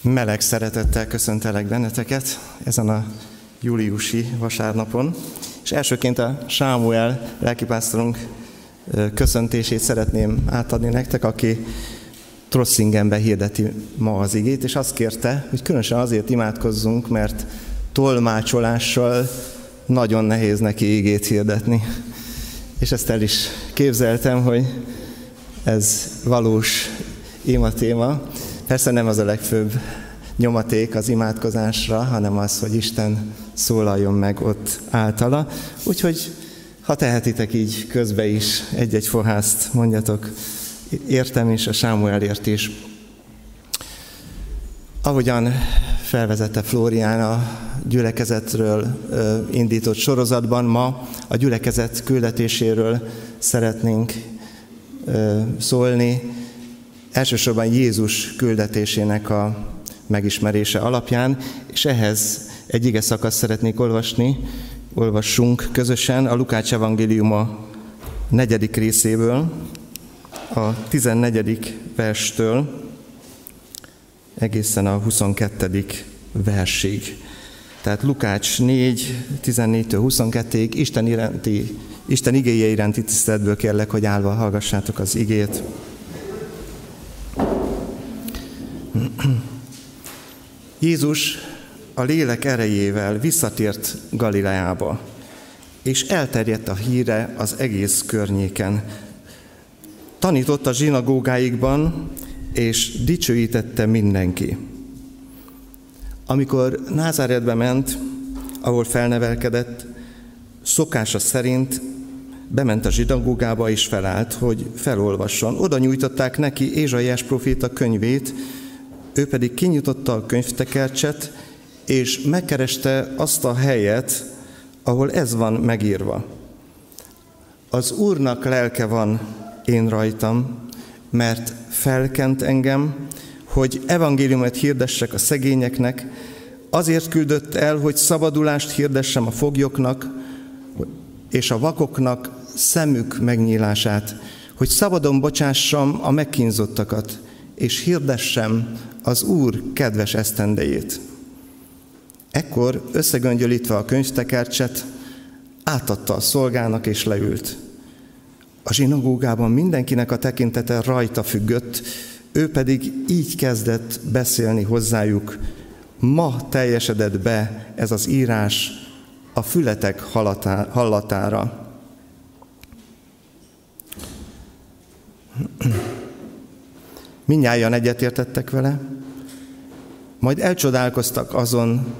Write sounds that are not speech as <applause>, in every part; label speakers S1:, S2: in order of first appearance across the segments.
S1: Meleg szeretettel köszöntelek benneteket ezen a júliusi vasárnapon, és elsőként a Sámuel lelkipásztorunk köszöntését szeretném átadni nektek, aki Trossingenbe hirdeti ma az igét, és azt kérte, hogy különösen azért imádkozzunk, mert tolmácsolással nagyon nehéz neki igét hirdetni. És ezt el is képzeltem, hogy ez valós ima téma. Persze nem az a legfőbb nyomaték az imádkozásra, hanem az, hogy Isten szólaljon meg ott általa. Úgyhogy, ha tehetitek így közbe is egy-egy fohászt mondjatok, értem is, a Sámuelért is. Ahogyan felvezette Flórián a gyülekezetről indított sorozatban, ma a gyülekezet küldetéséről szeretnénk szólni, elsősorban Jézus küldetésének a megismerése alapján, és ehhez egy ige szakasz szeretnék olvasni, olvassunk közösen a Lukács evangéliuma negyedik részéből, a 14. verstől egészen a 22. versig. Tehát Lukács 4, 14-től 22-ig Isten, iránti, Isten igéje iránti tiszteletből kérlek, hogy állva hallgassátok az igét. <clears throat> Jézus a lélek erejével visszatért Galileába, és elterjedt a híre az egész környéken. Tanított a zsinagógáikban, és dicsőítette mindenki. Amikor Názáretbe ment, ahol felnevelkedett, szokása szerint bement a zsinagógába és felállt, hogy felolvasson. Oda nyújtották neki Ézsaiás proféta könyvét, ő pedig kinyitotta a könyvtekercset, és megkereste azt a helyet, ahol ez van megírva. Az Úrnak lelke van én rajtam, mert felkent engem, hogy evangéliumot hirdessek a szegényeknek, azért küldött el, hogy szabadulást hirdessem a foglyoknak, és a vakoknak szemük megnyílását, hogy szabadon bocsássam a megkínzottakat, és hirdessem az Úr kedves esztendejét. Ekkor összegöngyölítve a könyvtekercset, átadta a szolgának és leült. A zsinagógában mindenkinek a tekintete rajta függött, ő pedig így kezdett beszélni hozzájuk. Ma teljesedett be ez az írás a fületek hallatára. Mindnyájan egyetértettek vele, majd elcsodálkoztak azon,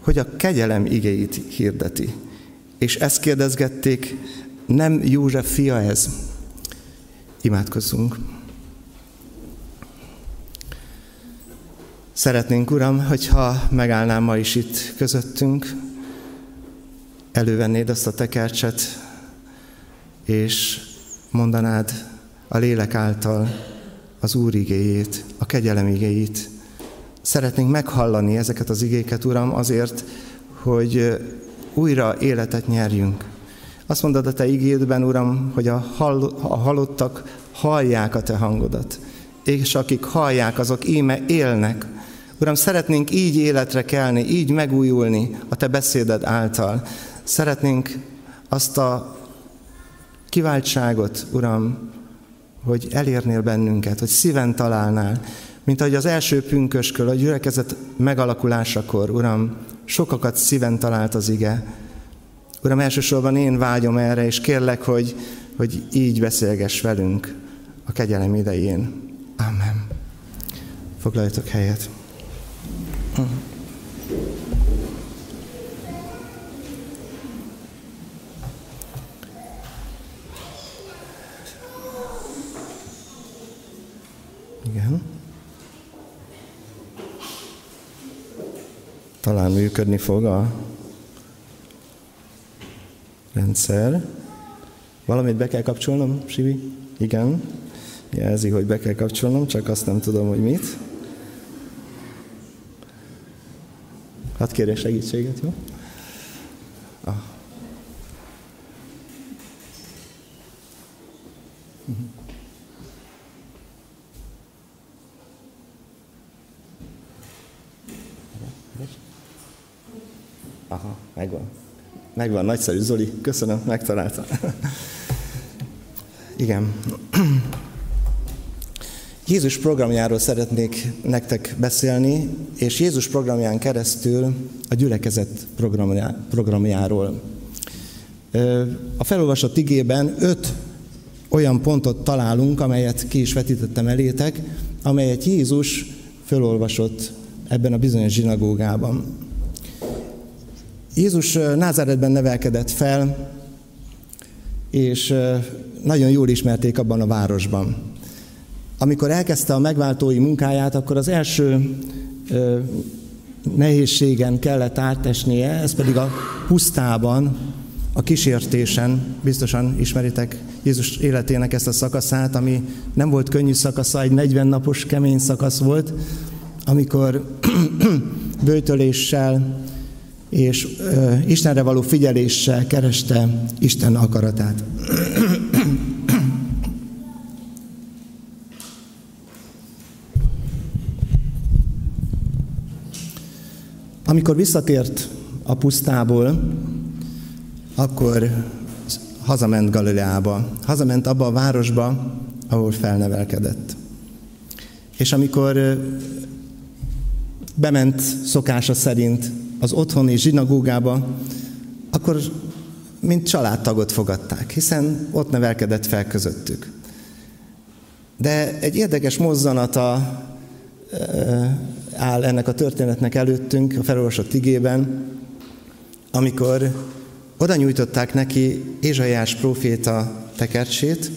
S1: hogy a kegyelem igéit hirdeti. És ezt kérdezgették, nem József fia ez? Imádkozzunk. Szeretnénk, Uram, hogyha megállnám ma is itt közöttünk, elővennéd azt a tekercset, és mondanád a lélek által az Úr igéjét, a kegyelem igéjét. Szeretnénk meghallani ezeket az igéket, Uram, azért, hogy újra életet nyerjünk. Azt mondod a Te igédben, Uram, hogy a, hall, a halottak hallják a Te hangodat, és akik hallják, azok íme élnek. Uram, szeretnénk így életre kelni, így megújulni a Te beszéded által. Szeretnénk azt a kiváltságot, Uram, hogy elérnél bennünket, hogy szíven találnál, mint ahogy az első pünkösköl, a gyülekezet megalakulásakor, Uram, sokakat szíven talált az ige. Uram, elsősorban én vágyom erre, és kérlek, hogy, hogy így beszélgess velünk a kegyelem idején. Amen. Foglaljatok helyet. Igen. Talán működni fog a rendszer. Valamit be kell kapcsolnom, Sivi? Igen. Jelzi, hogy be kell kapcsolnom, csak azt nem tudom, hogy mit. Hát kérje segítséget, jó? Megvan. Megvan, nagyszerű Zoli, köszönöm, megtalálta. Igen. Jézus programjáról szeretnék nektek beszélni, és Jézus programján keresztül a gyülekezet programjáról. A felolvasott igében öt olyan pontot találunk, amelyet ki is vetítettem elétek, amelyet Jézus felolvasott ebben a bizonyos zsinagógában. Jézus Názáretben nevelkedett fel, és nagyon jól ismerték abban a városban. Amikor elkezdte a megváltói munkáját, akkor az első nehézségen kellett átesnie, ez pedig a pusztában, a kísértésen, biztosan ismeritek Jézus életének ezt a szakaszát, ami nem volt könnyű szakasza, egy 40 napos kemény szakasz volt, amikor <clears throat> bőtöléssel és Istenre való figyeléssel kereste Isten akaratát. Amikor visszatért a pusztából, akkor hazament Galileába, hazament abba a városba, ahol felnevelkedett. És amikor bement szokása szerint az otthoni zsinagógába, akkor mint családtagot fogadták, hiszen ott nevelkedett fel közöttük. De egy érdekes mozzanata áll ennek a történetnek előttünk a felolvasott igében, amikor oda nyújtották neki Ézsaiás próféta tekercsét,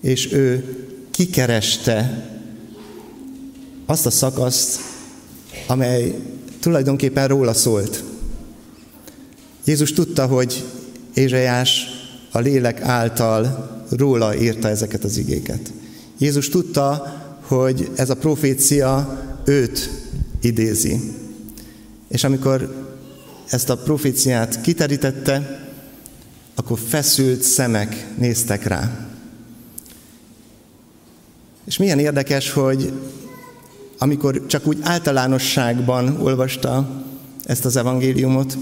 S1: és ő kikereste azt a szakaszt, amely tulajdonképpen róla szólt. Jézus tudta, hogy Ézsaiás a lélek által róla írta ezeket az igéket. Jézus tudta, hogy ez a profécia őt idézi. És amikor ezt a proféciát kiterítette, akkor feszült szemek néztek rá. És milyen érdekes, hogy amikor csak úgy általánosságban olvasta ezt az evangéliumot,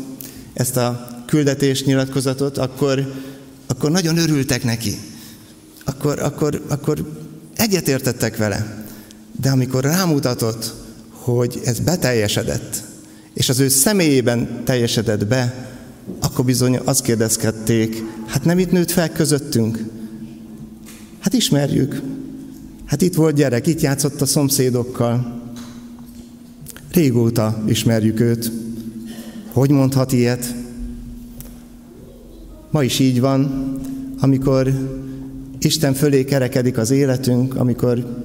S1: ezt a küldetés nyilatkozatot, akkor, akkor nagyon örültek neki. Akkor, akkor, akkor egyetértettek vele. De amikor rámutatott, hogy ez beteljesedett, és az ő személyében teljesedett be, akkor bizony azt kérdezkedték, hát nem itt nőtt fel közöttünk? Hát ismerjük. Hát itt volt gyerek, itt játszott a szomszédokkal. Régóta ismerjük őt. Hogy mondhat ilyet? Ma is így van, amikor Isten fölé kerekedik az életünk, amikor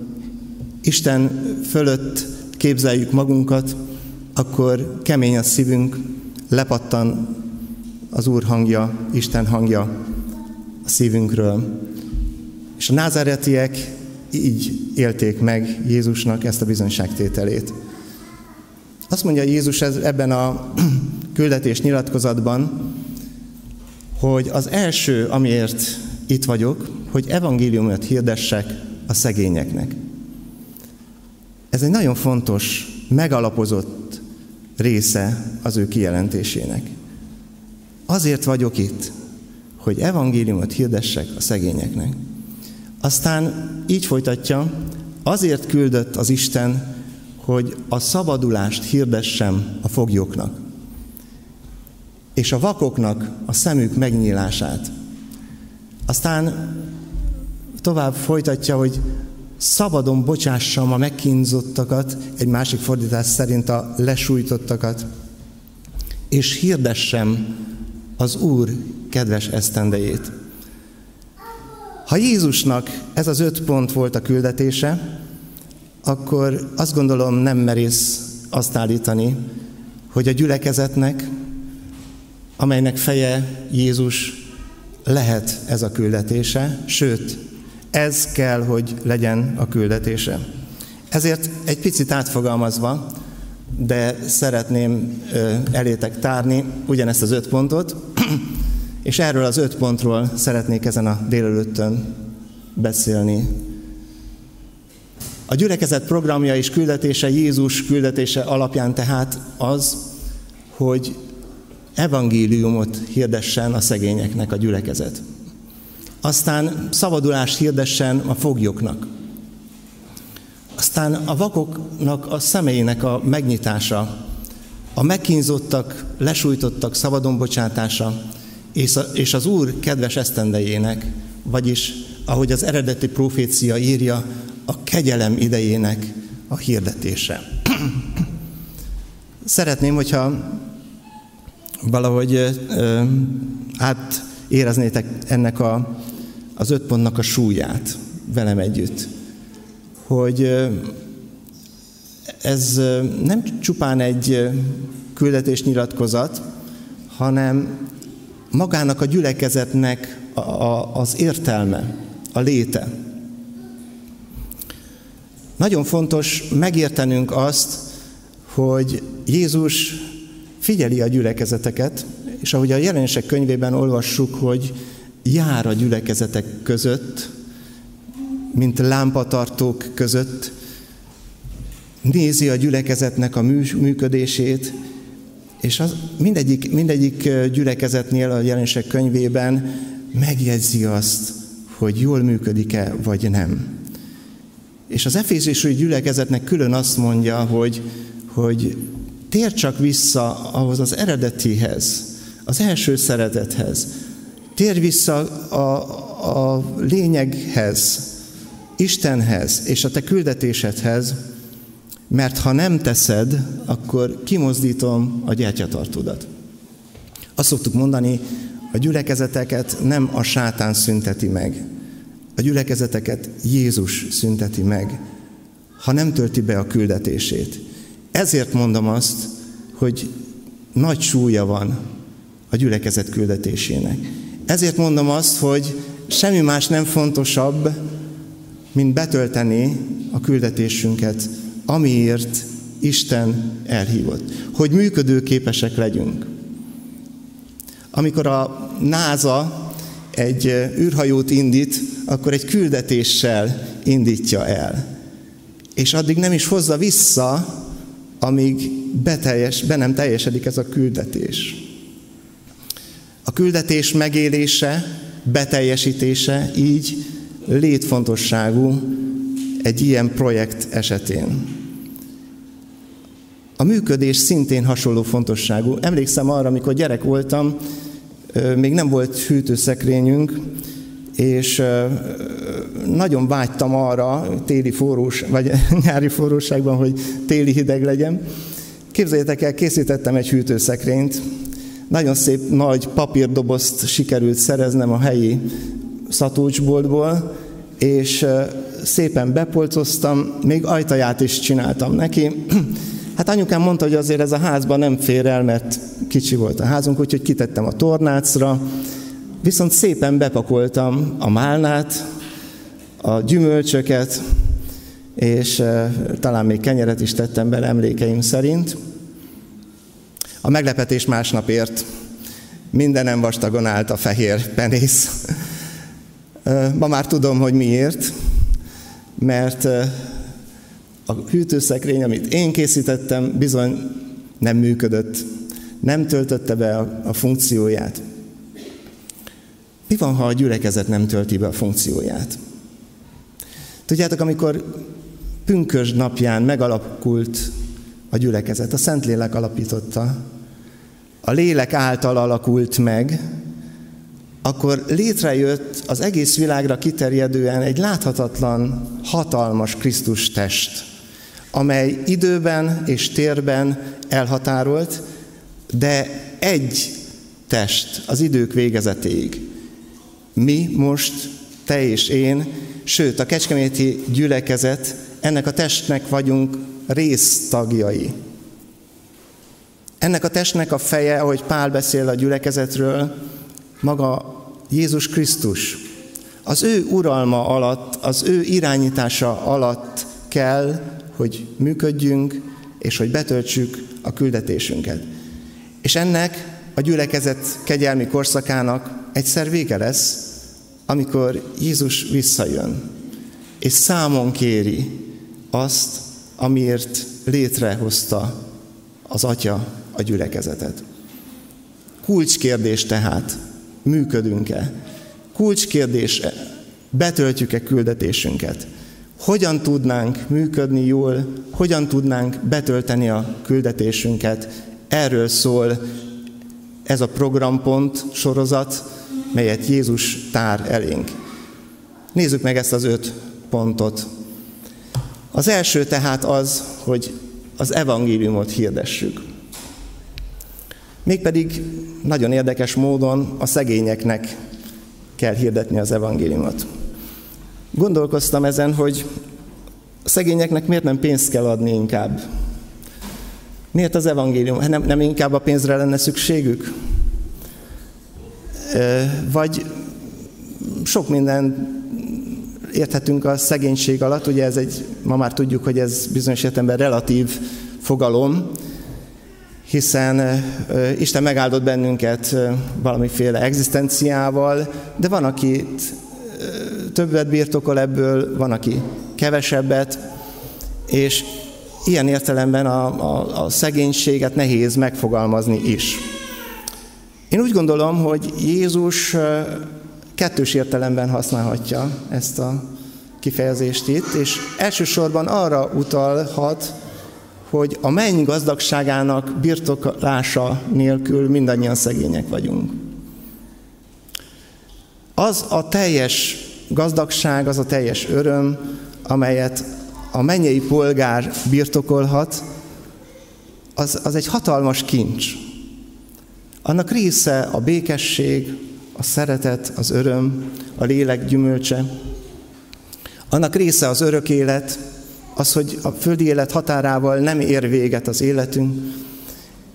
S1: Isten fölött képzeljük magunkat, akkor kemény a szívünk, lepattan az Úr hangja, Isten hangja a szívünkről. És a názáretiek így élték meg Jézusnak ezt a bizonyságtételét. Azt mondja Jézus ebben a <clears throat> küldetés nyilatkozatban, hogy az első, amiért itt vagyok, hogy evangéliumot hirdessek a szegényeknek. Ez egy nagyon fontos, megalapozott része az ő kijelentésének. Azért vagyok itt, hogy evangéliumot hirdessek a szegényeknek. Aztán így folytatja, azért küldött az Isten, hogy a szabadulást hirdessem a foglyoknak, és a vakoknak a szemük megnyílását. Aztán tovább folytatja, hogy szabadon bocsássam a megkínzottakat, egy másik fordítás szerint a lesújtottakat, és hirdessem az Úr kedves esztendejét. Ha Jézusnak ez az öt pont volt a küldetése, akkor azt gondolom nem merész azt állítani, hogy a gyülekezetnek, amelynek feje Jézus, lehet ez a küldetése, sőt, ez kell, hogy legyen a küldetése. Ezért egy picit átfogalmazva, de szeretném elétek tárni ugyanezt az öt pontot, és erről az öt pontról szeretnék ezen a délelőttön beszélni. A gyülekezet programja és küldetése, Jézus küldetése alapján tehát az, hogy evangéliumot hirdessen a szegényeknek a gyülekezet. Aztán szabadulást hirdessen a foglyoknak. Aztán a vakoknak a személyének a megnyitása, a megkínzottak, lesújtottak szabadon bocsátása, és az Úr kedves esztendejének, vagyis, ahogy az eredeti profécia írja, a kegyelem idejének a hirdetése. <clears throat> Szeretném, hogyha valahogy átéreznétek ennek a, az öt pontnak a súlyát velem együtt. Hogy ez nem csupán egy küldetésnyilatkozat, hanem magának a gyülekezetnek a, a, az értelme, a léte. Nagyon fontos megértenünk azt, hogy Jézus figyeli a gyülekezeteket, és ahogy a jelenések könyvében olvassuk, hogy jár a gyülekezetek között, mint lámpatartók között, nézi a gyülekezetnek a működését, és az mindegyik, mindegyik gyülekezetnél a jelenések könyvében megjegyzi azt, hogy jól működik-e, vagy nem. És az efézisű gyülekezetnek külön azt mondja, hogy, hogy tér csak vissza ahhoz az eredetihez, az első szeretethez. Tér vissza a, a lényeghez, Istenhez és a te küldetésedhez, mert ha nem teszed, akkor kimozdítom a gyertyatartódat. Azt szoktuk mondani, a gyülekezeteket nem a sátán szünteti meg. A gyülekezeteket Jézus szünteti meg, ha nem tölti be a küldetését. Ezért mondom azt, hogy nagy súlya van a gyülekezet küldetésének. Ezért mondom azt, hogy semmi más nem fontosabb, mint betölteni a küldetésünket, amiért Isten elhívott. Hogy működőképesek legyünk. Amikor a NASA egy űrhajót indít, akkor egy küldetéssel indítja el. És addig nem is hozza vissza amíg beteljes, be nem teljesedik ez a küldetés. A küldetés megélése, beteljesítése így létfontosságú egy ilyen projekt esetén. A működés szintén hasonló fontosságú. Emlékszem arra, amikor gyerek voltam, még nem volt hűtőszekrényünk, és nagyon vágytam arra, téli forrós, vagy <laughs> nyári forróságban, hogy téli hideg legyen. Képzeljétek el, készítettem egy hűtőszekrényt, nagyon szép nagy papírdobozt sikerült szereznem a helyi szatócsboltból, és szépen bepolcoztam, még ajtaját is csináltam neki. <clears throat> Hát anyukám mondta, hogy azért ez a házban nem fér el, mert kicsi volt a házunk, úgyhogy kitettem a tornácra, Viszont szépen bepakoltam a málnát, a gyümölcsöket, és talán még kenyeret is tettem bele emlékeim szerint. A meglepetés másnap ért. Mindenem vastagon állt a fehér penész. Ma már tudom, hogy miért, mert a hűtőszekrény, amit én készítettem, bizony nem működött, nem töltötte be a, a funkcióját. Mi van, ha a gyülekezet nem tölti be a funkcióját? Tudjátok, amikor pünkösd napján megalakult a gyülekezet, a Szentlélek alapította, a lélek által alakult meg, akkor létrejött az egész világra kiterjedően egy láthatatlan, hatalmas Krisztus test, amely időben és térben elhatárolt, de egy test az idők végezetéig. Mi most, te és én, sőt a kecskeméti gyülekezet, ennek a testnek vagyunk résztagjai. Ennek a testnek a feje, ahogy Pál beszél a gyülekezetről, maga Jézus Krisztus. Az ő uralma alatt, az ő irányítása alatt kell, hogy működjünk, és hogy betöltsük a küldetésünket. És ennek a gyülekezet kegyelmi korszakának egyszer vége lesz, amikor Jézus visszajön, és számon kéri azt, amiért létrehozta az Atya a gyülekezetet. kulcskérdés tehát, működünk-e? Kulcskérdés, betöltjük-e küldetésünket? Hogyan tudnánk működni jól, hogyan tudnánk betölteni a küldetésünket? Erről szól ez a programpont sorozat, melyet Jézus tár elénk. Nézzük meg ezt az öt pontot. Az első tehát az, hogy az evangéliumot hirdessük. Mégpedig nagyon érdekes módon a szegényeknek kell hirdetni az evangéliumot. Gondolkoztam ezen, hogy a szegényeknek miért nem pénzt kell adni inkább? Miért az evangélium? Hát nem, nem inkább a pénzre lenne szükségük? Vagy sok minden érthetünk a szegénység alatt, ugye ez egy, ma már tudjuk, hogy ez bizonyos értelemben relatív fogalom, hiszen Isten megáldott bennünket valamiféle egzisztenciával, de van, aki többet birtokol ebből, van, aki kevesebbet, és ilyen értelemben a, a, a szegénységet nehéz megfogalmazni is. Én úgy gondolom, hogy Jézus kettős értelemben használhatja ezt a kifejezést itt, és elsősorban arra utalhat, hogy a menny gazdagságának birtoklása nélkül mindannyian szegények vagyunk. Az a teljes gazdagság, az a teljes öröm, amelyet a mennyei polgár birtokolhat, az, az egy hatalmas kincs. Annak része a békesség, a szeretet, az öröm, a lélek gyümölcse. Annak része az örök élet, az, hogy a földi élet határával nem ér véget az életünk,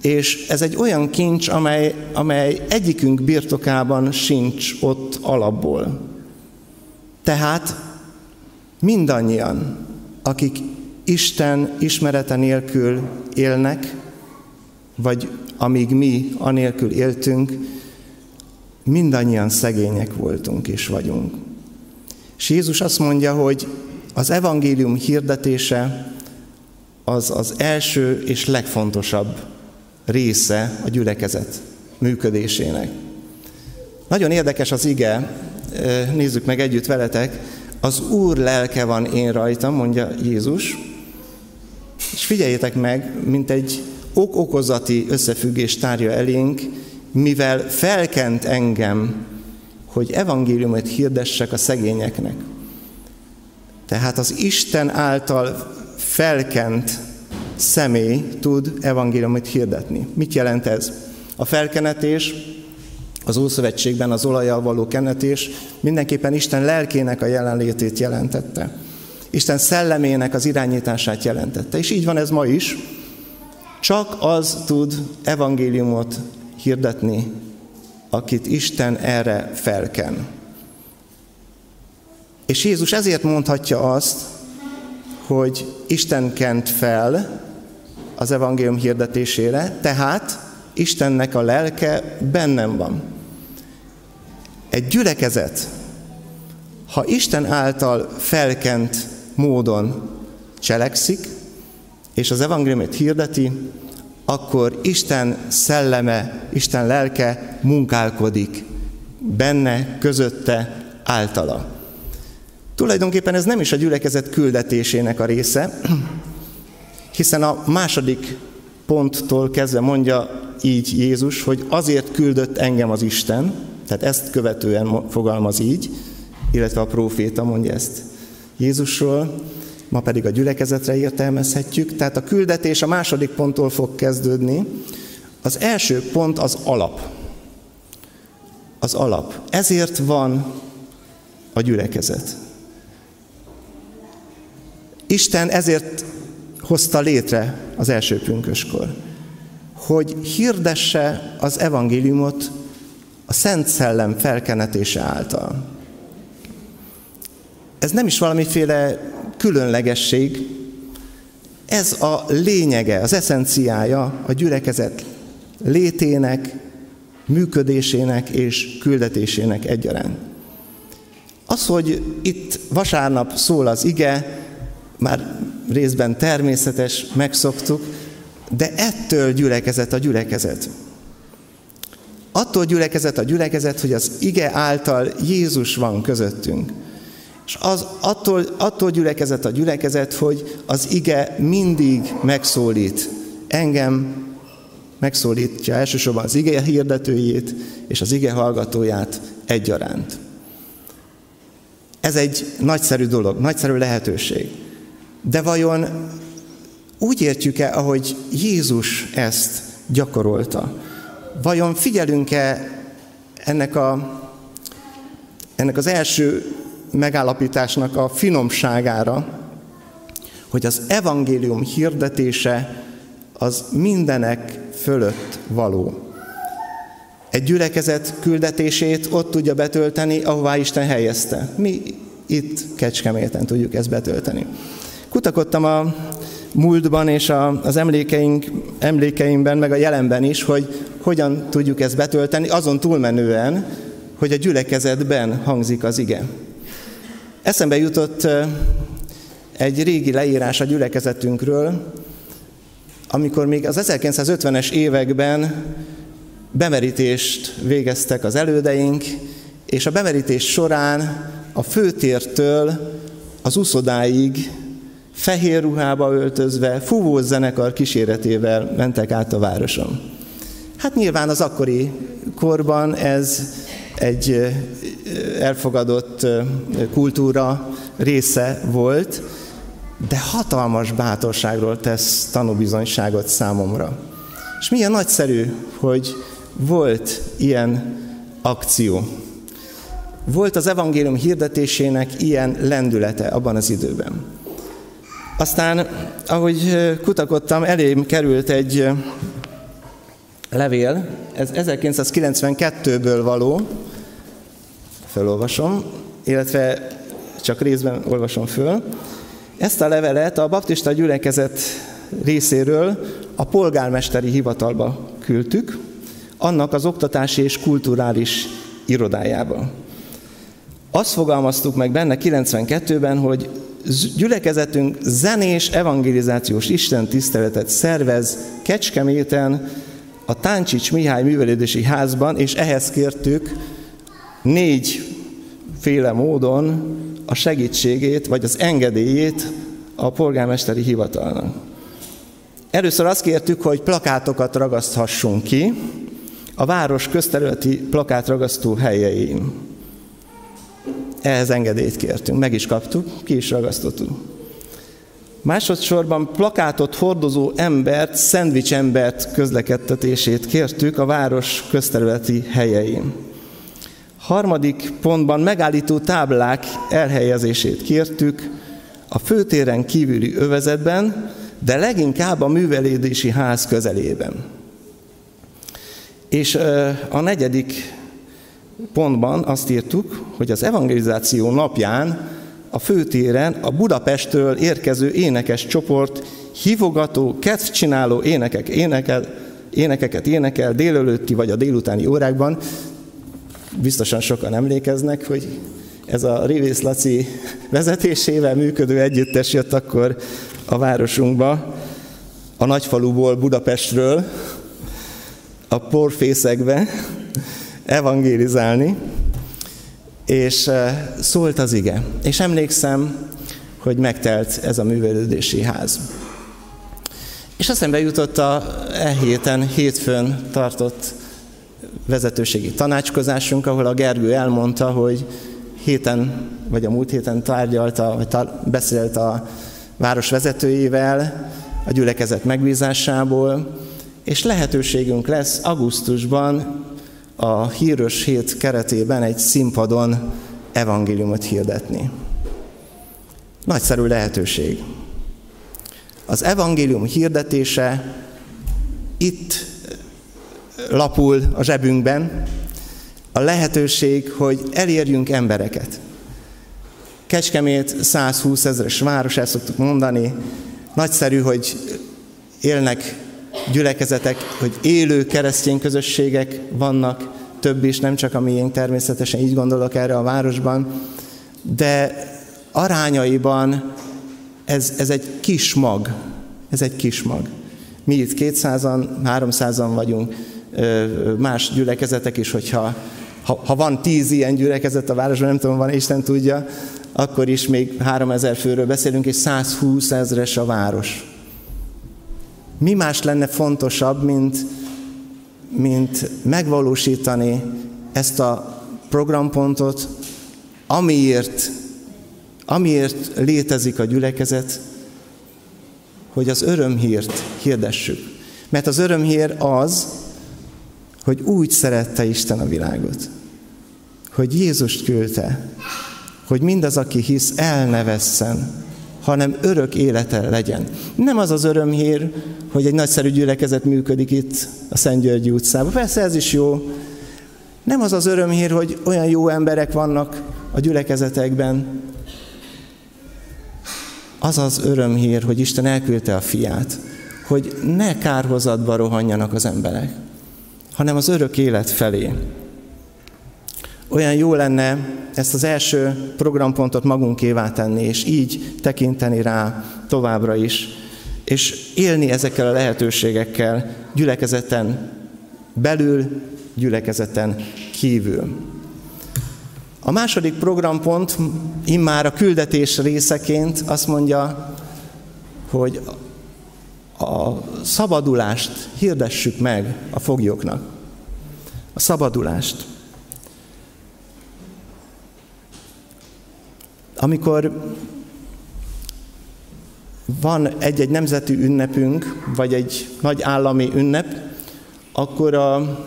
S1: és ez egy olyan kincs, amely, amely egyikünk birtokában sincs ott alapból. Tehát mindannyian, akik Isten ismerete nélkül élnek, vagy amíg mi anélkül éltünk, mindannyian szegények voltunk és vagyunk. És Jézus azt mondja, hogy az evangélium hirdetése az az első és legfontosabb része a gyülekezet működésének. Nagyon érdekes az ige, nézzük meg együtt veletek, az Úr lelke van én rajtam, mondja Jézus, és figyeljétek meg, mint egy ok-okozati összefüggés tárja elénk, mivel felkent engem, hogy evangéliumot hirdessek a szegényeknek. Tehát az Isten által felkent személy tud evangéliumot hirdetni. Mit jelent ez? A felkenetés, az Ószövetségben az olajjal való kenetés mindenképpen Isten lelkének a jelenlétét jelentette. Isten szellemének az irányítását jelentette. És így van ez ma is. Csak az tud evangéliumot hirdetni, akit Isten erre felken. És Jézus ezért mondhatja azt, hogy Isten kent fel az evangélium hirdetésére, tehát Istennek a lelke bennem van. Egy gyülekezet, ha Isten által felkent módon cselekszik, és az evangéliumot hirdeti, akkor Isten szelleme, Isten lelke munkálkodik benne, közötte, általa. Tulajdonképpen ez nem is a gyülekezet küldetésének a része, hiszen a második ponttól kezdve mondja így Jézus, hogy azért küldött engem az Isten, tehát ezt követően fogalmaz így, illetve a próféta mondja ezt Jézusról, ma pedig a gyülekezetre értelmezhetjük. Tehát a küldetés a második ponttól fog kezdődni. Az első pont az alap. Az alap. Ezért van a gyülekezet. Isten ezért hozta létre az első pünköskor, hogy hirdesse az evangéliumot a Szent Szellem felkenetése által. Ez nem is valamiféle különlegesség, ez a lényege, az eszenciája a gyülekezet létének, működésének és küldetésének egyaránt. Az, hogy itt vasárnap szól az ige, már részben természetes, megszoktuk, de ettől gyülekezet a gyülekezet. Attól gyülekezet a gyülekezet, hogy az ige által Jézus van közöttünk. És az, attól, attól gyülekezet a gyülekezet, hogy az ige mindig megszólít. Engem megszólítja elsősorban az ige hirdetőjét és az ige hallgatóját egyaránt. Ez egy nagyszerű dolog, nagyszerű lehetőség. De vajon úgy értjük-e, ahogy Jézus ezt gyakorolta? Vajon figyelünk-e ennek, a, ennek az első megállapításnak a finomságára, hogy az evangélium hirdetése az mindenek fölött való. Egy gyülekezet küldetését ott tudja betölteni, ahová Isten helyezte. Mi itt Kecskeméten tudjuk ezt betölteni. Kutakodtam a múltban és a, az emlékeink, emlékeimben, meg a jelenben is, hogy hogyan tudjuk ezt betölteni, azon túlmenően, hogy a gyülekezetben hangzik az ige. Eszembe jutott egy régi leírás a gyülekezetünkről, amikor még az 1950-es években bemerítést végeztek az elődeink, és a bemerítés során a főtértől az uszodáig fehér ruhába öltözve, fúvó zenekar kíséretével mentek át a városon. Hát nyilván az akkori korban ez egy elfogadott kultúra része volt, de hatalmas bátorságról tesz tanúbizonyságot számomra. És milyen nagyszerű, hogy volt ilyen akció. Volt az evangélium hirdetésének ilyen lendülete abban az időben. Aztán, ahogy kutakodtam, elém került egy levél, ez 1992-ből való, felolvasom, illetve csak részben olvasom föl. Ezt a levelet a baptista gyülekezet részéről a polgármesteri hivatalba küldtük, annak az oktatási és kulturális irodájába. Azt fogalmaztuk meg benne 92-ben, hogy gyülekezetünk zenés evangelizációs Isten tiszteletet szervez Kecskeméten, a Táncsics Mihály Művelődési Házban, és ehhez kértük négy féle módon a segítségét, vagy az engedélyét a polgármesteri hivatalnak. Először azt kértük, hogy plakátokat ragaszthassunk ki a város közterületi plakátragasztó helyein. Ehhez engedélyt kértünk, meg is kaptuk, ki is ragasztottuk. Másodszorban plakátot hordozó embert, szendvics embert közlekedtetését kértük a város közterületi helyein. Harmadik pontban megállító táblák elhelyezését kértük a főtéren kívüli övezetben, de leginkább a művelődési ház közelében. És a negyedik pontban azt írtuk, hogy az evangelizáció napján a főtéren a Budapestről érkező énekes csoport hívogató, kedvcsináló énekek, énekel, énekeket énekel délelőtti vagy a délutáni órákban. Biztosan sokan emlékeznek, hogy ez a Rivész Laci vezetésével működő együttes jött akkor a városunkba, a nagyfaluból, Budapestről, a porfészekbe evangélizálni, és eh, szólt az ige. És emlékszem, hogy megtelt ez a művelődési ház. És aztán jutott a e héten, hétfőn tartott vezetőségi tanácskozásunk, ahol a Gergő elmondta, hogy héten, vagy a múlt héten tárgyalta, vagy tar- beszélt a város vezetőivel a gyülekezet megbízásából, és lehetőségünk lesz augusztusban a hírös hét keretében egy színpadon evangéliumot hirdetni. Nagyszerű lehetőség. Az evangélium hirdetése itt lapul a zsebünkben, a lehetőség, hogy elérjünk embereket. Kecskemét 120 ezeres város, ezt szoktuk mondani. Nagyszerű, hogy élnek gyülekezetek, hogy élő keresztény közösségek vannak, több is, nem csak a miénk, természetesen így gondolok erre a városban, de arányaiban ez, ez egy kis mag, ez egy kis mag. Mi itt 200-an, 300-an vagyunk, más gyülekezetek is, hogyha ha, ha van tíz ilyen gyülekezet a városban, nem tudom, van, Isten tudja, akkor is még 3000 főről beszélünk, és 120 ezres a város. Mi más lenne fontosabb, mint, mint megvalósítani ezt a programpontot, amiért, amiért létezik a gyülekezet, hogy az örömhírt hirdessük. Mert az örömhír az, hogy úgy szerette Isten a világot, hogy Jézust küldte, hogy mindaz, aki hisz, elnevesszen, hanem örök élete legyen. Nem az az örömhír, hogy egy nagyszerű gyülekezet működik itt a Szent Györgyi utcában. Persze ez is jó. Nem az az örömhír, hogy olyan jó emberek vannak a gyülekezetekben. Az az örömhír, hogy Isten elküldte a fiát, hogy ne kárhozatba rohanjanak az emberek, hanem az örök élet felé. Olyan jó lenne ezt az első programpontot magunkévá tenni, és így tekinteni rá továbbra is, és élni ezekkel a lehetőségekkel gyülekezeten belül, gyülekezeten kívül. A második programpont immár a küldetés részeként azt mondja, hogy a szabadulást hirdessük meg a foglyoknak. A szabadulást. Amikor van egy-egy nemzeti ünnepünk, vagy egy nagy állami ünnep, akkor a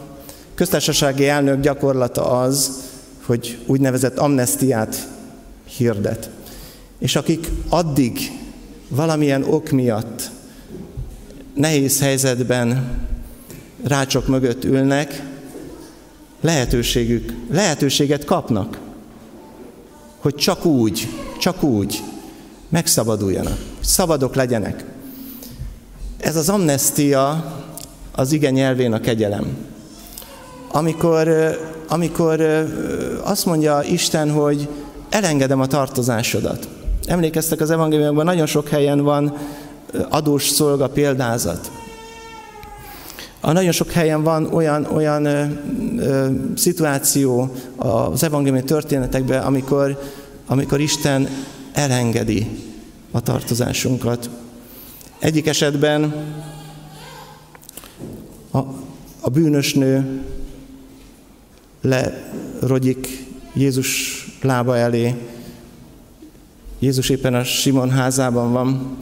S1: köztársasági elnök gyakorlata az, hogy úgynevezett amnestiát hirdet. És akik addig valamilyen ok miatt nehéz helyzetben rácsok mögött ülnek, lehetőségük, lehetőséget kapnak hogy csak úgy, csak úgy megszabaduljanak, szabadok legyenek. Ez az amnestia az igen nyelvén a kegyelem. Amikor, amikor azt mondja Isten, hogy elengedem a tartozásodat. Emlékeztek az evangéliumban, nagyon sok helyen van adós szolga példázat. A nagyon sok helyen van olyan, olyan ö, ö, szituáció az evangéliumi történetekben, amikor, amikor Isten elengedi a tartozásunkat. Egyik esetben a, a bűnös nő lerogyik Jézus lába elé. Jézus éppen a Simon házában van,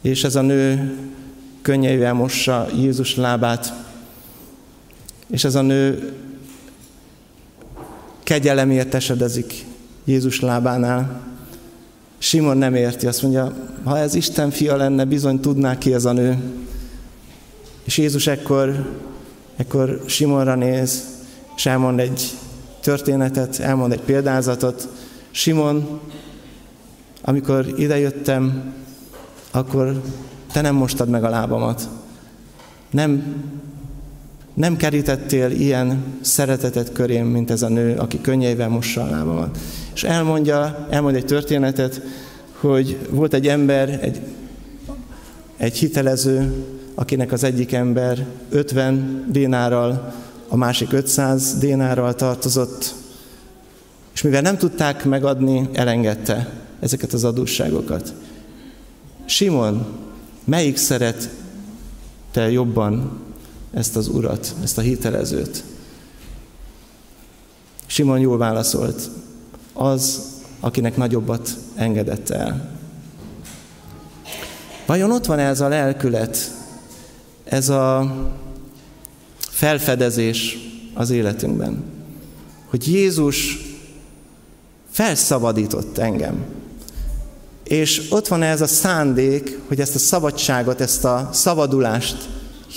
S1: és ez a nő könnyeivel mossa Jézus lábát, és ez a nő kegyelemért esedezik Jézus lábánál. Simon nem érti, azt mondja, ha ez Isten fia lenne, bizony tudná ki ez a nő. És Jézus ekkor, ekkor Simonra néz, és elmond egy történetet, elmond egy példázatot. Simon, amikor idejöttem, akkor te nem mostad meg a lábamat. Nem, nem kerítettél ilyen szeretetet körém, mint ez a nő, aki könnyeivel mossa a lábamat. És elmondja, elmond egy történetet, hogy volt egy ember, egy, egy hitelező, akinek az egyik ember 50 dénárral, a másik 500 dénárral tartozott, és mivel nem tudták megadni, elengedte ezeket az adósságokat. Simon Melyik szeret te jobban ezt az urat, ezt a hitelezőt? Simon jól válaszolt. Az, akinek nagyobbat engedett el. Vajon ott van ez a lelkület, ez a felfedezés az életünkben, hogy Jézus felszabadított engem. És ott van ez a szándék, hogy ezt a szabadságot, ezt a szabadulást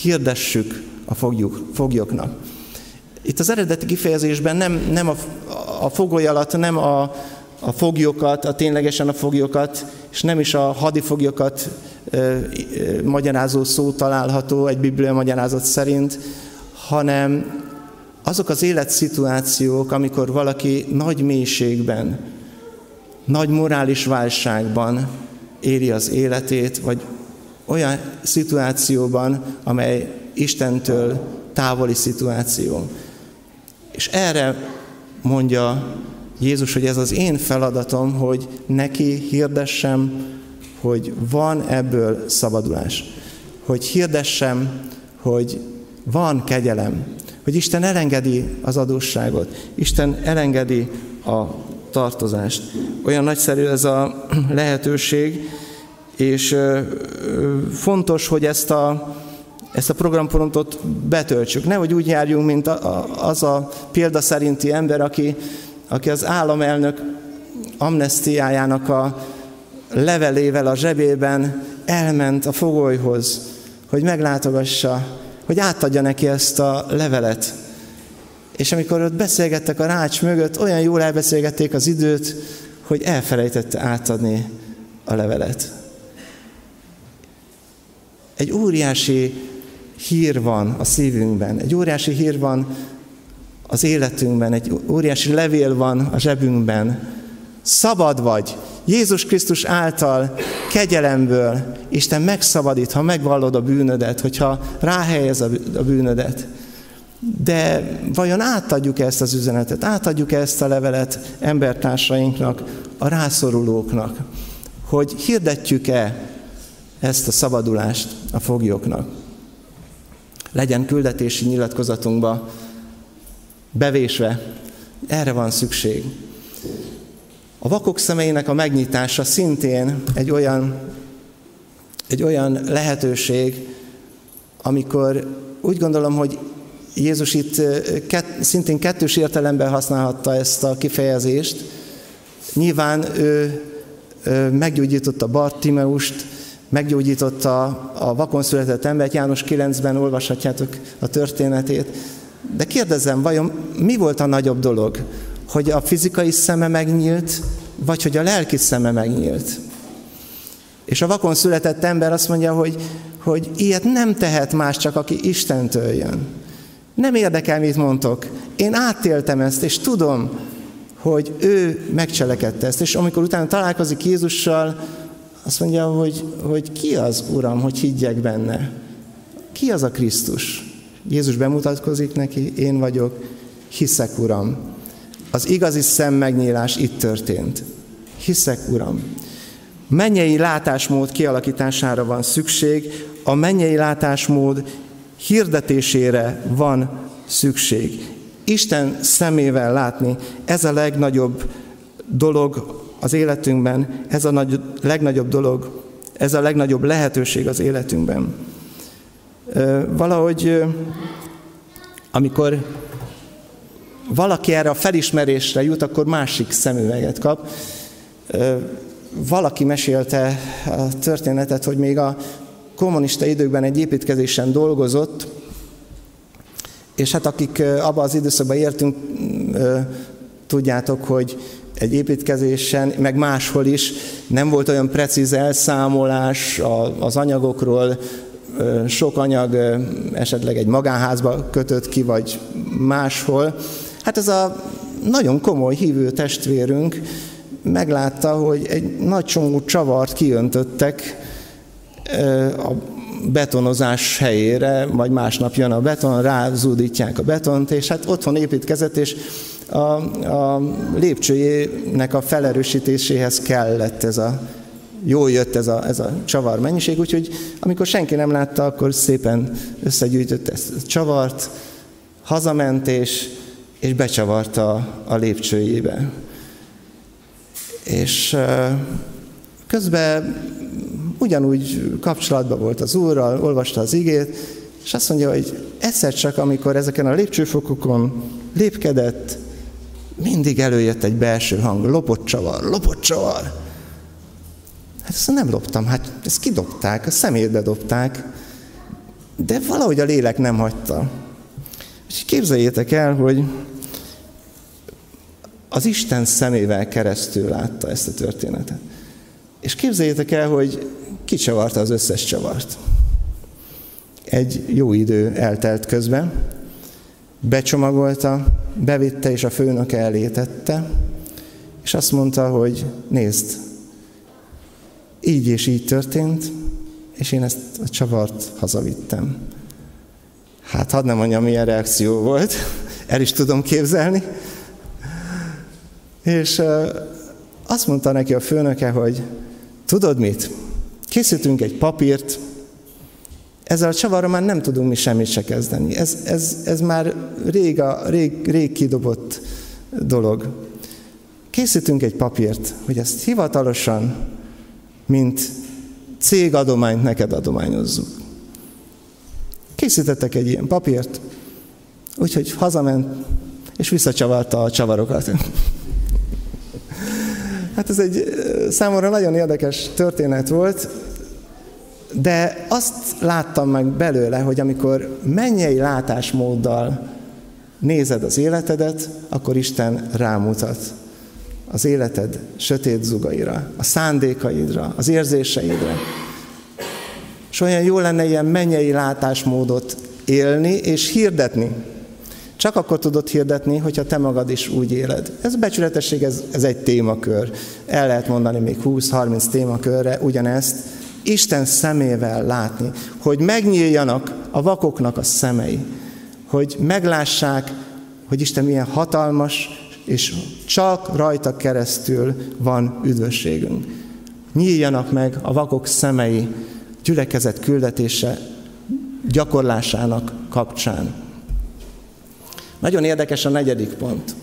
S1: hirdessük a foglyok, foglyoknak. Itt az eredeti kifejezésben nem, nem a, a fogoly alatt, nem a, a foglyokat, a ténylegesen a foglyokat, és nem is a hadifoglyokat e, e, magyarázó szó található egy biblia magyarázat szerint, hanem azok az életszituációk, amikor valaki nagy mélységben, nagy morális válságban éri az életét, vagy olyan szituációban, amely Istentől távoli szituáció. És erre mondja Jézus, hogy ez az én feladatom, hogy neki hirdessem, hogy van ebből szabadulás. Hogy hirdessem, hogy van kegyelem. Hogy Isten elengedi az adósságot. Isten elengedi a tartozást. Olyan nagyszerű ez a lehetőség, és fontos, hogy ezt a, ezt a programpontot betöltsük. Nehogy úgy járjunk, mint az a példa szerinti ember, aki, aki az államelnök amnestiájának a levelével a zsebében elment a fogolyhoz, hogy meglátogassa, hogy átadja neki ezt a levelet. És amikor ott beszélgettek a rács mögött, olyan jól elbeszélgették az időt, hogy elfelejtette átadni a levelet. Egy óriási hír van a szívünkben, egy óriási hír van az életünkben, egy óriási levél van a zsebünkben. Szabad vagy. Jézus Krisztus által kegyelemből Isten megszabadít, ha megvallod a bűnödet, hogyha ráhelyez a bűnödet. De vajon átadjuk ezt az üzenetet, átadjuk ezt a levelet embertársainknak, a rászorulóknak, hogy hirdetjük-e ezt a szabadulást a foglyoknak. Legyen küldetési nyilatkozatunkba bevésve, erre van szükség. A vakok szemeinek a megnyitása szintén egy olyan, egy olyan lehetőség, amikor úgy gondolom, hogy Jézus itt kett, szintén kettős értelemben használhatta ezt a kifejezést. Nyilván ő, ő meggyógyította Bartimeust, meggyógyította a vakon született embert, János 9-ben olvashatjátok a történetét. De kérdezem, vajon mi volt a nagyobb dolog? Hogy a fizikai szeme megnyílt, vagy hogy a lelki szeme megnyílt? És a vakon született ember azt mondja, hogy, hogy ilyet nem tehet más, csak aki Istentől jön. Nem érdekel, mit mondtok. Én átéltem ezt, és tudom, hogy ő megcselekedte ezt. És amikor utána találkozik Jézussal, azt mondja, hogy, hogy ki az Uram, hogy higgyek benne. Ki az a Krisztus? Jézus bemutatkozik neki, én vagyok, hiszek Uram. Az igazi szemmegnyílás itt történt. Hiszek Uram. Mennyei látásmód kialakítására van szükség, a mennyei látásmód hirdetésére van szükség. Isten szemével látni, ez a legnagyobb dolog az életünkben, ez a nagy, legnagyobb dolog, ez a legnagyobb lehetőség az életünkben. Valahogy, amikor valaki erre a felismerésre jut, akkor másik szemüveget kap. Valaki mesélte a történetet, hogy még a kommunista időkben egy építkezésen dolgozott, és hát akik abban az időszakban értünk, tudjátok, hogy egy építkezésen, meg máshol is nem volt olyan precíz elszámolás az anyagokról, sok anyag esetleg egy magánházba kötött ki, vagy máshol. Hát ez a nagyon komoly hívő testvérünk meglátta, hogy egy nagy csomó csavart kiöntöttek a betonozás helyére, vagy másnap jön a beton, rázúdítják a betont, és hát otthon építkezett, és a, a lépcsőjének a felerősítéséhez kellett ez a, jól jött ez a, ez a csavar mennyiség, úgyhogy amikor senki nem látta, akkor szépen összegyűjtött ezt a csavart, hazament és, és becsavarta a, a lépcsőjébe. És közben ugyanúgy kapcsolatban volt az Úrral, olvasta az igét, és azt mondja, hogy egyszer csak, amikor ezeken a lépcsőfokokon lépkedett, mindig előjött egy belső hang, lopott csavar, lopott csavar. Hát ezt nem loptam, hát ezt kidobták, a szemétbe dobták, de valahogy a lélek nem hagyta. És képzeljétek el, hogy az Isten szemével keresztül látta ezt a történetet. És képzeljétek el, hogy kicsavarta az összes csavart. Egy jó idő eltelt közben, becsomagolta, bevitte és a főnök elé tette, és azt mondta, hogy nézd, így és így történt, és én ezt a csavart hazavittem. Hát hadd nem mondjam, milyen reakció volt. <laughs> El is tudom képzelni. És azt mondta neki a főnöke, hogy tudod mit? Készítünk egy papírt, ezzel a csavarra már nem tudunk mi semmit se kezdeni. Ez, ez, ez már rég, a, rég, rég kidobott dolog. Készítünk egy papírt, hogy ezt hivatalosan, mint cégadományt neked adományozzuk. Készítettek egy ilyen papírt, úgyhogy hazament, és visszacsavarta a csavarokat. <laughs> Hát ez egy számomra nagyon érdekes történet volt, de azt láttam meg belőle, hogy amikor mennyei látásmóddal nézed az életedet, akkor Isten rámutat az életed sötét zugaira, a szándékaidra, az érzéseidre. És olyan jó lenne ilyen mennyei látásmódot élni és hirdetni. Csak akkor tudod hirdetni, hogyha te magad is úgy éled. Ez becsületesség, ez, ez egy témakör. El lehet mondani még 20-30 témakörre ugyanezt. Isten szemével látni, hogy megnyíljanak a vakoknak a szemei, hogy meglássák, hogy Isten milyen hatalmas, és csak rajta keresztül van üdvösségünk. Nyíljanak meg a vakok szemei gyülekezet küldetése gyakorlásának kapcsán. Nagyon érdekes a negyedik pont.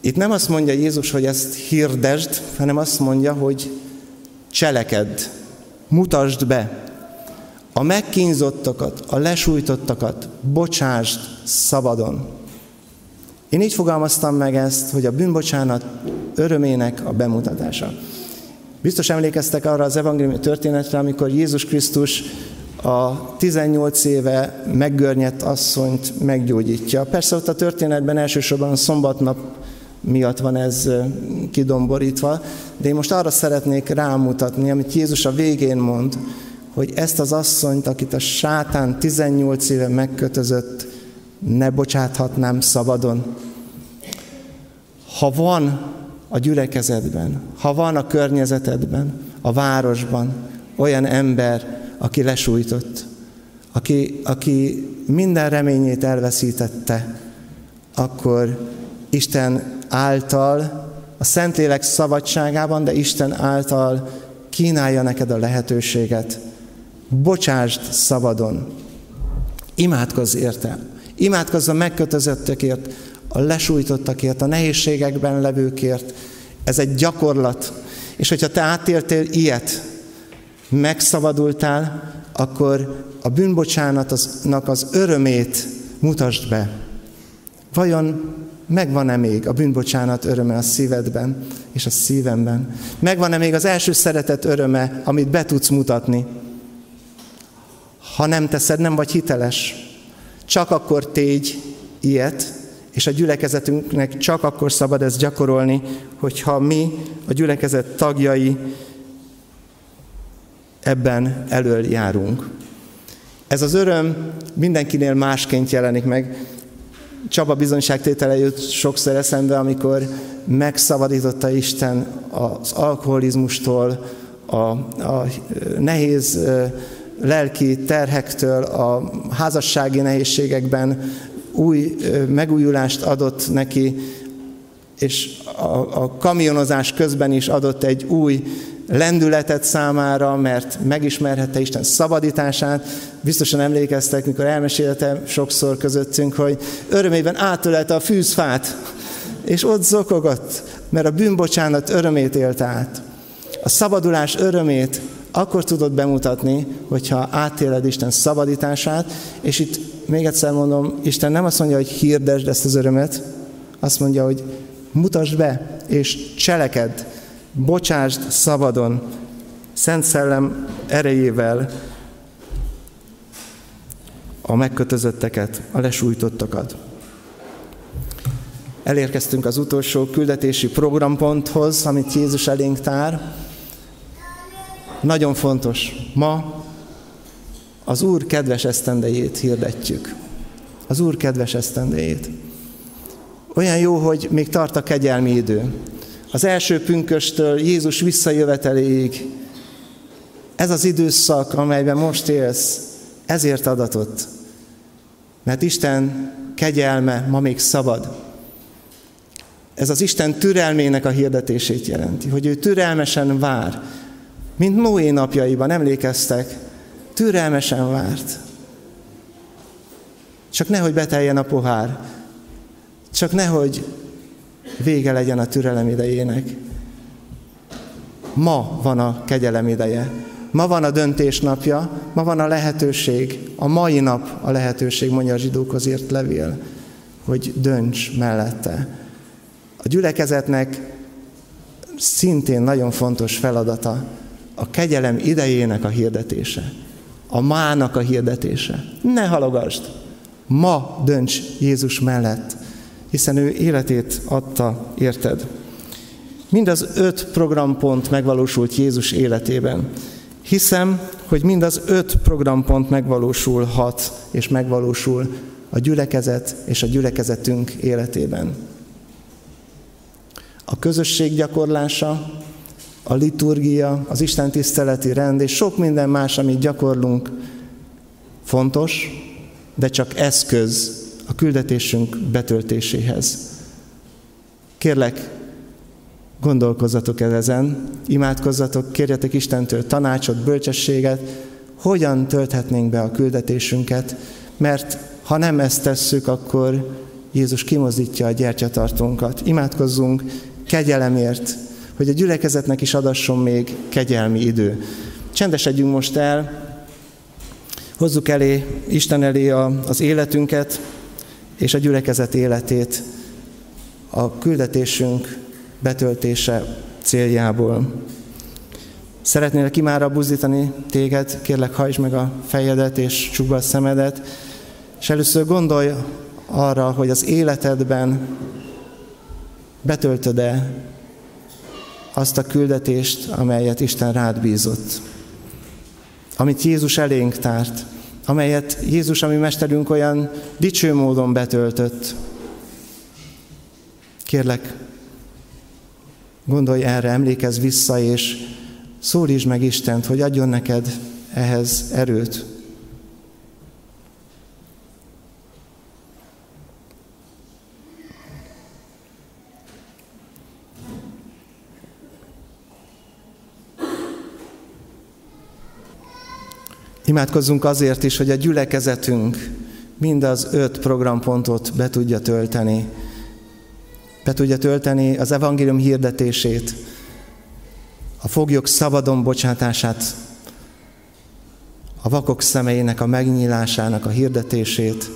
S1: Itt nem azt mondja Jézus, hogy ezt hirdesd, hanem azt mondja, hogy cselekedd, mutasd be. A megkínzottakat, a lesújtottakat bocsásd szabadon. Én így fogalmaztam meg ezt, hogy a bűnbocsánat örömének a bemutatása. Biztos emlékeztek arra az evangéliumi történetre, amikor Jézus Krisztus a 18 éve meggörnyedt asszonyt meggyógyítja. Persze ott a történetben elsősorban a szombatnap miatt van ez kidomborítva, de én most arra szeretnék rámutatni, amit Jézus a végén mond, hogy ezt az asszonyt, akit a sátán 18 éve megkötözött, ne bocsáthatnám szabadon. Ha van a gyülekezetben, ha van a környezetedben, a városban olyan ember, aki lesújtott, aki, aki minden reményét elveszítette, akkor Isten által, a Szentlélek szabadságában, de Isten által kínálja neked a lehetőséget. Bocsásd szabadon. Imádkozz érte. Imádkozz a megkötözöttökért, a lesújtottakért, a nehézségekben levőkért. Ez egy gyakorlat. És hogyha te átéltél ilyet, megszabadultál, akkor a bűnbocsánatnak az örömét mutasd be. Vajon megvan-e még a bűnbocsánat öröme a szívedben és a szívemben? Megvan-e még az első szeretet öröme, amit be tudsz mutatni? Ha nem teszed, nem vagy hiteles. Csak akkor tégy ilyet, és a gyülekezetünknek csak akkor szabad ezt gyakorolni, hogyha mi, a gyülekezet tagjai, ebben elől járunk. Ez az öröm mindenkinél másként jelenik meg. Csaba bizonyságtétele jött sokszor eszembe, amikor megszabadította Isten az alkoholizmustól, a, a nehéz lelki terhektől, a házassági nehézségekben új megújulást adott neki, és a, a kamionozás közben is adott egy új lendületet számára, mert megismerhette Isten szabadítását. Biztosan emlékeztek, mikor elmesélte sokszor közöttünk, hogy örömében átölelte a fűzfát, és ott zokogott, mert a bűnbocsánat örömét élt át. A szabadulás örömét akkor tudod bemutatni, hogyha átéled Isten szabadítását, és itt még egyszer mondom, Isten nem azt mondja, hogy hirdesd ezt az örömet, azt mondja, hogy mutasd be, és cselekedd, bocsásd szabadon, Szent Szellem erejével a megkötözötteket, a lesújtottakat. Elérkeztünk az utolsó küldetési programponthoz, amit Jézus elénk tár. Nagyon fontos. Ma az Úr kedves esztendejét hirdetjük. Az Úr kedves esztendejét. Olyan jó, hogy még tart a kegyelmi idő az első pünköstől Jézus visszajöveteléig, ez az időszak, amelyben most élsz, ezért adatott. Mert Isten kegyelme ma még szabad. Ez az Isten türelmének a hirdetését jelenti, hogy ő türelmesen vár. Mint Noé napjaiban, emlékeztek, türelmesen várt. Csak nehogy beteljen a pohár, csak nehogy vége legyen a türelem idejének. Ma van a kegyelem ideje. Ma van a döntés napja, ma van a lehetőség, a mai nap a lehetőség, mondja a zsidókhoz írt levél, hogy dönts mellette. A gyülekezetnek szintén nagyon fontos feladata a kegyelem idejének a hirdetése, a mának a hirdetése. Ne halogasd! Ma dönts Jézus mellett, hiszen ő életét adta, érted? Mind az öt programpont megvalósult Jézus életében. Hiszem, hogy mind az öt programpont megvalósulhat és megvalósul a gyülekezet és a gyülekezetünk életében. A közösség gyakorlása, a liturgia, az Isten tiszteleti rend és sok minden más, amit gyakorlunk, fontos, de csak eszköz a küldetésünk betöltéséhez. Kérlek, gondolkozzatok el ezen, imádkozzatok, kérjetek Istentől tanácsot, bölcsességet, hogyan tölthetnénk be a küldetésünket, mert ha nem ezt tesszük, akkor Jézus kimozdítja a gyertyatartónkat. Imádkozzunk kegyelemért, hogy a gyülekezetnek is adasson még kegyelmi idő. Csendesedjünk most el, hozzuk elé, Isten elé a, az életünket és a gyülekezet életét a küldetésünk betöltése céljából. Szeretnélek imára buzdítani téged, kérlek hajtsd meg a fejedet és csukd a szemedet, és először gondolj arra, hogy az életedben betöltöd-e azt a küldetést, amelyet Isten rád bízott. Amit Jézus elénk tárt, amelyet Jézus, ami mesterünk olyan dicső módon betöltött. Kérlek, Gondolj erre, emlékezz vissza, és szólítsd meg Istent, hogy adjon neked ehhez erőt. Imádkozzunk azért is, hogy a gyülekezetünk mind az öt programpontot be tudja tölteni, be tudja tölteni az evangélium hirdetését, a foglyok szabadon bocsátását, a vakok szemeinek a megnyílásának a hirdetését,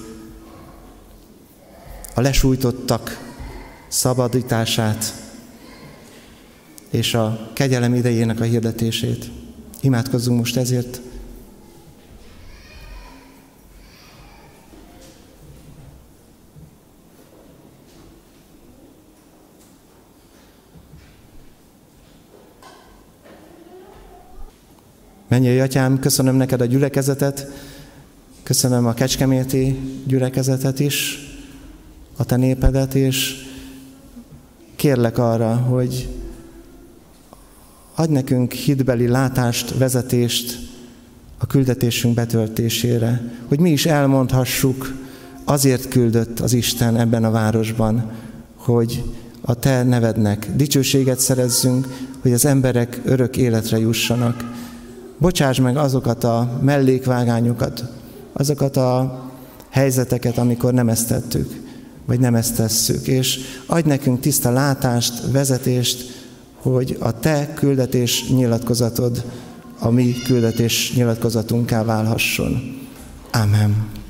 S1: a lesújtottak szabadítását, és a kegyelem idejének a hirdetését. Imádkozzunk most ezért. Mennyi atyám, köszönöm neked a gyülekezetet, köszönöm a kecskeméti gyülekezetet is, a te népedet, és kérlek arra, hogy adj nekünk hitbeli látást, vezetést a küldetésünk betöltésére, hogy mi is elmondhassuk, azért küldött az Isten ebben a városban, hogy a te nevednek dicsőséget szerezzünk, hogy az emberek örök életre jussanak. Bocsáss meg azokat a mellékvágányokat, azokat a helyzeteket, amikor nem ezt tettük, vagy nem ezt tesszük. És adj nekünk tiszta látást, vezetést, hogy a te küldetés nyilatkozatod a mi küldetés nyilatkozatunká válhasson. Amen.